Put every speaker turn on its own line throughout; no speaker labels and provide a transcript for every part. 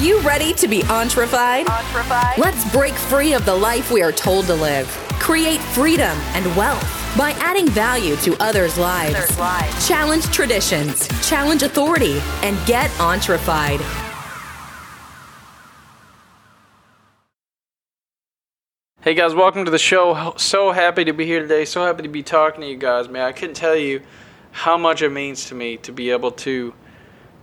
you ready to be entrefied? Let's break free of the life we are told to live. Create freedom and wealth by adding value to others' lives.
Others' lives.
Challenge traditions, challenge authority, and get entrefied.
Hey guys, welcome to the show. So happy to be here today. So happy to be talking to you guys, man. I couldn't tell you how much it means to me to be able to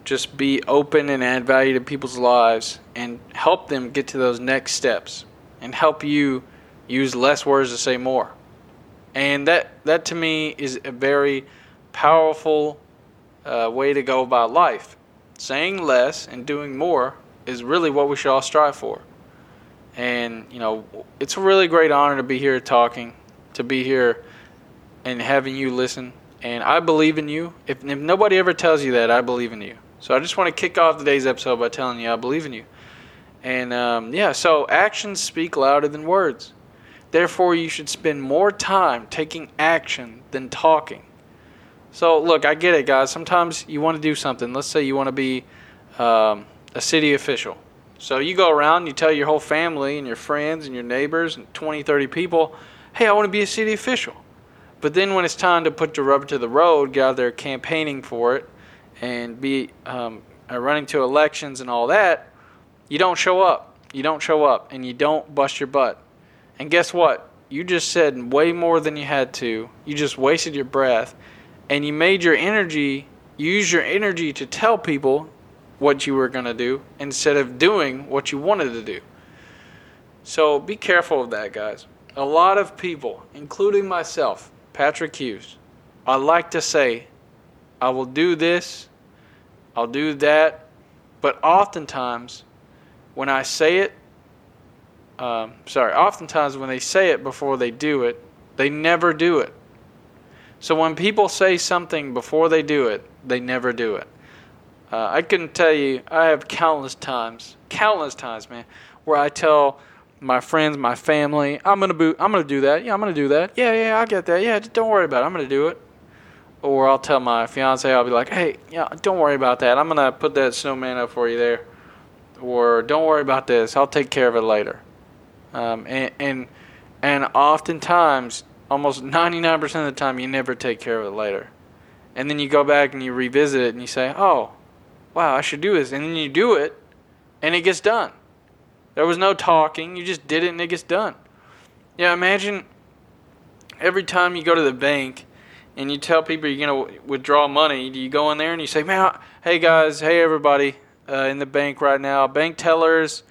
just be open and add value to people's lives and help them get to those next steps and help you use less words to say more. And that that to me is a very powerful uh, way to go about life. Saying less and doing more is really what we should all strive for. And you know, it's a really great honor to be here talking, to be here and having you listen. And I believe in you. If, if nobody ever tells you that, I believe in you. So I just want to kick off today's episode by telling you I believe in you. And um, yeah, so actions speak louder than words. Therefore, you should spend more time taking action than talking. So, look, I get it, guys. Sometimes you want to do something. Let's say you want to be um, a city official. So you go around, you tell your whole family and your friends and your neighbors and 20, 30 people, hey, I want to be a city official. But then when it's time to put the rubber to the road, get out there campaigning for it, and be um, uh, running to elections and all that, you don't show up. You don't show up, and you don't bust your butt. And guess what? You just said way more than you had to. You just wasted your breath, and you made your energy. You use your energy to tell people what you were going to do instead of doing what you wanted to do. So be careful of that, guys. A lot of people, including myself, Patrick Hughes, I like to say, I will do this, I'll do that, but oftentimes when I say it, um, sorry, oftentimes when they say it before they do it, they never do it. So when people say something before they do it, they never do it. Uh, I can tell you, I have countless times, countless times, man, where I tell my friends, my family, I'm gonna bo- I'm gonna do that. Yeah, I'm gonna do that. Yeah, yeah, I get that. Yeah, don't worry about it. I'm gonna do it. Or I'll tell my fiance, I'll be like, hey, yeah, don't worry about that. I'm gonna put that snowman up for you there. Or don't worry about this. I'll take care of it later. Um, and and and oftentimes, almost 99% of the time, you never take care of it later. And then you go back and you revisit it and you say, oh, wow, I should do this. And then you do it and it gets done. There was no talking, you just did it and it gets done. Yeah, imagine every time you go to the bank and you tell people you're going to withdraw money, do you go in there and you say, man, hey guys, hey everybody uh, in the bank right now, bank tellers,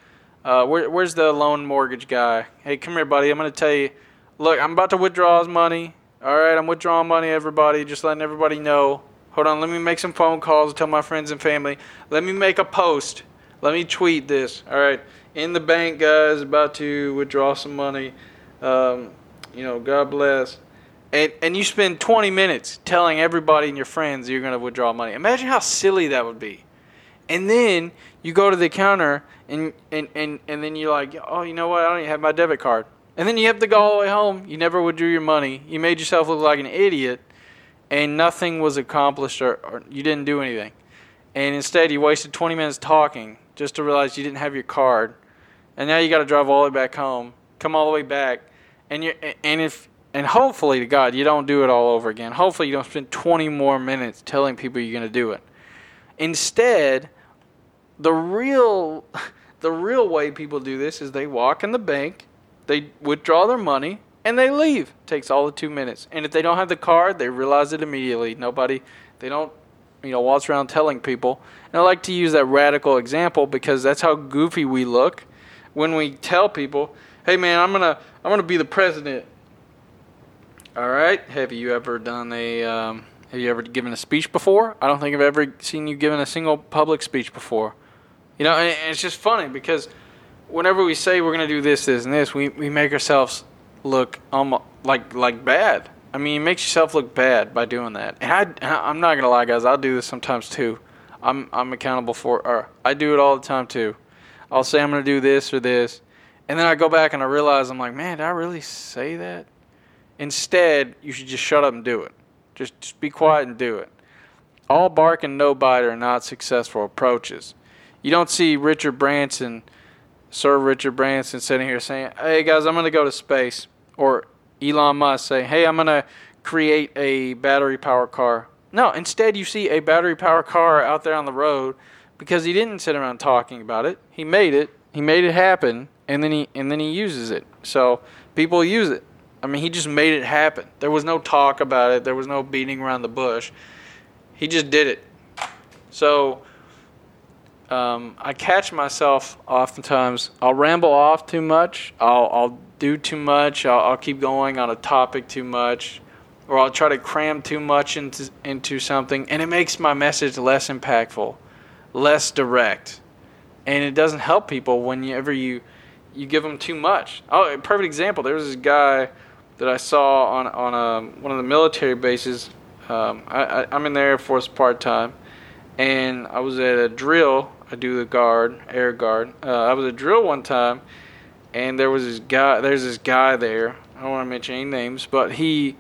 uh, where, where's the loan mortgage guy? Hey, come here, buddy. I'm going to tell you, look, I'm about to withdraw his money. All right, I'm withdrawing money, everybody, just letting everybody know. Hold on, let me make some phone calls, and tell my friends and family. Let me make a post. Let me tweet this. All right, in the bank, guys, about to withdraw some money. Um, you know, God bless. And, and you spend 20 minutes telling everybody and your friends you're going to withdraw money. Imagine how silly that would be. And then you go to the counter and, and, and, and then you're like, oh, you know what? I don't even have my debit card. And then you have to go all the way home. You never withdrew your money. You made yourself look like an idiot and nothing was accomplished or, or, you didn't do anything. And instead, you wasted 20 minutes talking just to realize you didn't have your card. And now you got to drive all the way back home, come all the way back, and you and if and hopefully to God you don't do it all over again. Hopefully you don't spend 20 more minutes telling people you're going to do it. Instead, the real the real way people do this is they walk in the bank, they withdraw their money, and they leave. It takes all the two minutes. And if they don't have the card, they realize it immediately. Nobody, they don't, you know, waltz around telling people. And I like to use that radical example because that's how goofy we look when we tell people, "Hey, man, I'm gonna, I'm gonna be the president." All right. Have you ever done a, um, have you ever given a speech before? I don't think I've ever seen you given a single public speech before. You know, and it's just funny because whenever we say we're gonna do this, this, and this, we we make ourselves look almost like like bad. I mean, it makes yourself look bad by doing that. And I, I'm not gonna lie, guys. I'll do this sometimes too. I'm I'm accountable for, or I do it all the time too. I'll say I'm gonna do this or this, and then I go back and I realize I'm like, man, did I really say that? Instead, you should just shut up and do it. Just just be quiet and do it. All bark and no bite are not successful approaches. You don't see Richard Branson, Sir Richard Branson, sitting here saying, "Hey guys, I'm going to go to space," or Elon Musk saying, "Hey, I'm going to create a battery powered car." No, instead you see a battery powered car out there on the road because he didn't sit around talking about it. He made it. He made it happen, and then he and then he uses it. So people use it. I mean, he just made it happen. There was no talk about it. There was no beating around the bush. He just did it. So um, I catch myself oftentimes. I'll ramble off too much. I'll, I'll do too much. I'll, I'll keep going on a topic too much, or I'll try to cram too much into into something, and it makes my message less impactful, less direct, and it doesn't help people whenever you you give them too much. Oh, a perfect example. There was this guy that I saw on on a, um, one of the military bases. Um, I, am in the Air Force part time, and I was at a drill. I do the guard, air guard. Uh, I was at a drill one time, and there was this guy. There's this guy there. I don't want to mention any names, but he.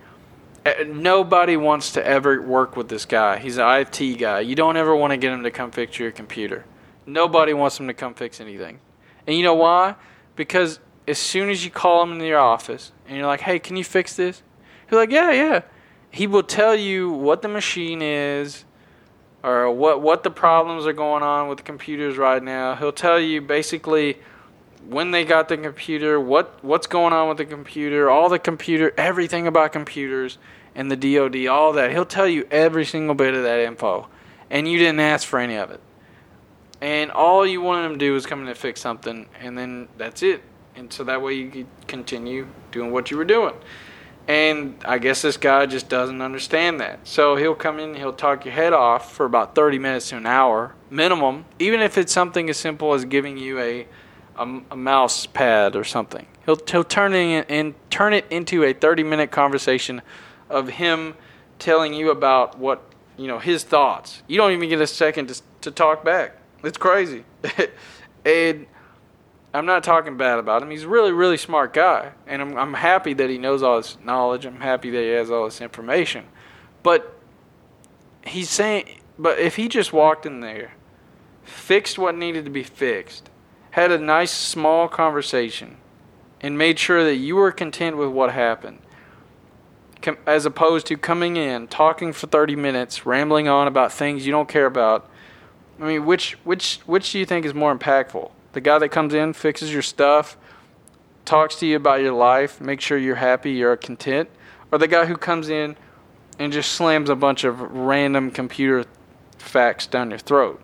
Eh, nobody wants to ever work with this guy. He's an IT guy. You don't ever want to get him to come fix your computer. Nobody wants him to come fix anything. And you know why? Because as soon as you call him in your office and you're like, hey, can you fix this? He's like, yeah, yeah. He will tell you what the machine is or what, what the problems are going on with the computers right now. He'll tell you basically when they got the computer, what, what's going on with the computer, all the computer, everything about computers and the DoD, all that. He'll tell you every single bit of that info. And you didn't ask for any of it. And all you wanted him to do was come in and fix something, and then that's it and so that way you could continue doing what you were doing. And I guess this guy just doesn't understand that. So he'll come in, he'll talk your head off for about 30 minutes to an hour minimum, even if it's something as simple as giving you a a, a mouse pad or something. He'll he'll turn it in, turn it into a 30 minute conversation of him telling you about what you know his thoughts. You don't even get a second to to talk back. It's crazy. and I'm not talking bad about him. He's a really, really smart guy, and I'm I'm happy that he knows all this knowledge. I'm happy that he has all this information, but he's saying, but if he just walked in there, fixed what needed to be fixed, had a nice small conversation, and made sure that you were content with what happened, as opposed to coming in, talking for 30 minutes, rambling on about things you don't care about. I mean, which which which do you think is more impactful? The guy that comes in, fixes your stuff, talks to you about your life, makes sure you're happy, you're content, or the guy who comes in and just slams a bunch of random computer facts down your throat.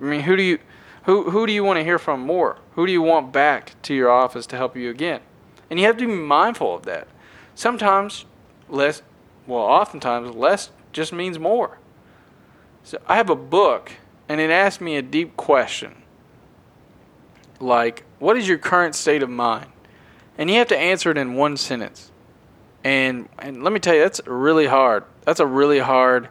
I mean, who do you who who do you want to hear from more? Who do you want back to your office to help you again? And you have to be mindful of that. Sometimes less well, oftentimes less just means more. So I have a book and it asks me a deep question like, what is your current state of mind? And you have to answer it in one sentence. And and let me tell you, that's really hard. That's a really hard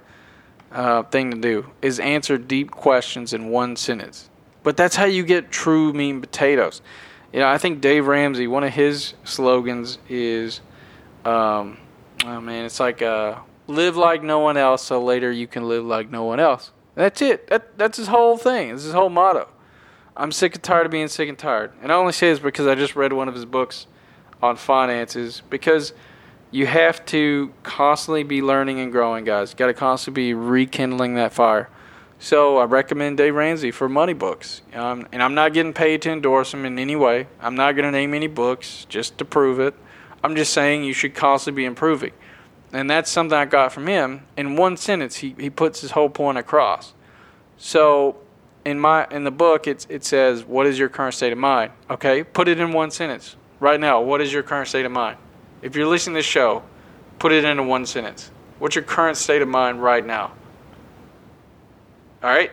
uh, thing to do is answer deep questions in one sentence. But that's how you get true mean potatoes. You know, I think Dave Ramsey, one of his slogans is, um, oh man, it's like uh, live like no one else, so later you can live like no one else. That's it. That that's his whole thing. It's his whole motto. I'm sick and tired of being sick and tired. And I only say this because I just read one of his books on finances because you have to constantly be learning and growing, guys. Got to constantly be rekindling that fire. So I recommend Dave Ramsey for money books. Um, and I'm not getting paid to endorse him in any way. I'm not going to name any books just to prove it. I'm just saying you should constantly be improving. And that's something I got from him. In one sentence, he, he puts his whole point across. So in my in the book it's it says what is your current state of mind? Okay? Put it in one sentence. Right now what is your current state of mind? If you're listening to this show put it into one sentence. What's your current state of mind right now? All right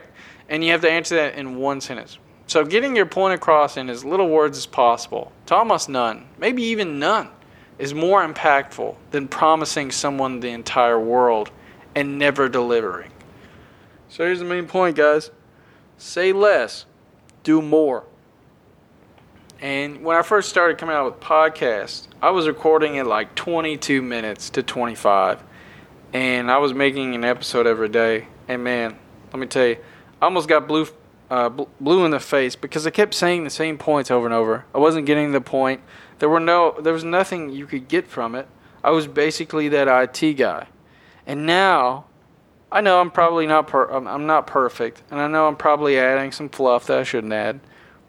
and you have to answer that in one sentence. So getting your point across in as little words as possible. To almost none. Maybe even none is more impactful than promising someone the entire world and never delivering so here's the main point guys say less, do more. And when I first started coming out with podcasts, I was recording at like 22 minutes to 25. And I was making an episode every day. And man, let me tell you, I almost got blue uh, blue in the face because I kept saying the same points over and over. I wasn't getting the point. There were no, there was nothing you could get from it. I was basically that IT guy, and now I know I'm probably not per, I'm, not perfect, and I know I'm probably adding some fluff that I shouldn't add,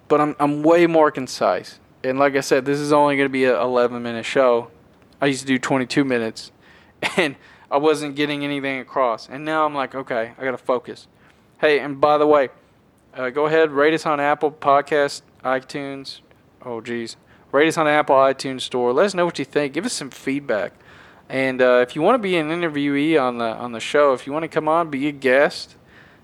but I'm I'm way more concise. And like I said, this is only going to be a 11 minute show. I used to do 22 minutes, and I wasn't getting anything across. And now I'm like, okay, I got to focus. Hey, and by the way, uh, go ahead, rate us on Apple Podcast, iTunes. Oh, geez. Rate us on Apple iTunes Store. Let us know what you think. Give us some feedback. And uh, if you want to be an interviewee on the on the show, if you want to come on, be a guest,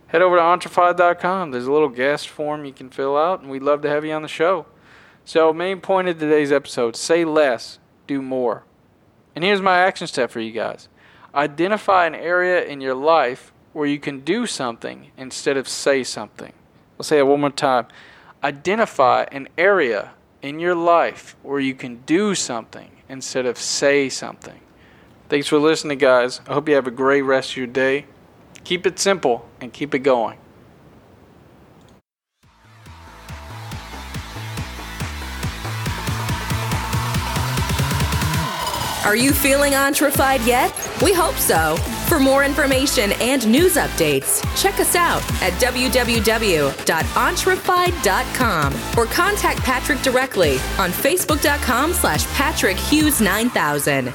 head over to entrefied.com. There's a little guest form you can fill out, and we'd love to have you on the show. So, main point of today's episode say less, do more. And here's my action step for you guys identify an area in your life where you can do something instead of say something. I'll say it one more time. Identify an area in your life where you can do something instead of say something. Thanks for listening, guys. I hope you have a great rest of your day. Keep it simple and keep it going.
Are you feeling entrefied yet? We hope so. For more information and news updates, check us out at www.entrefied.com or contact Patrick directly on facebook.com slash Patrick Hughes 9000.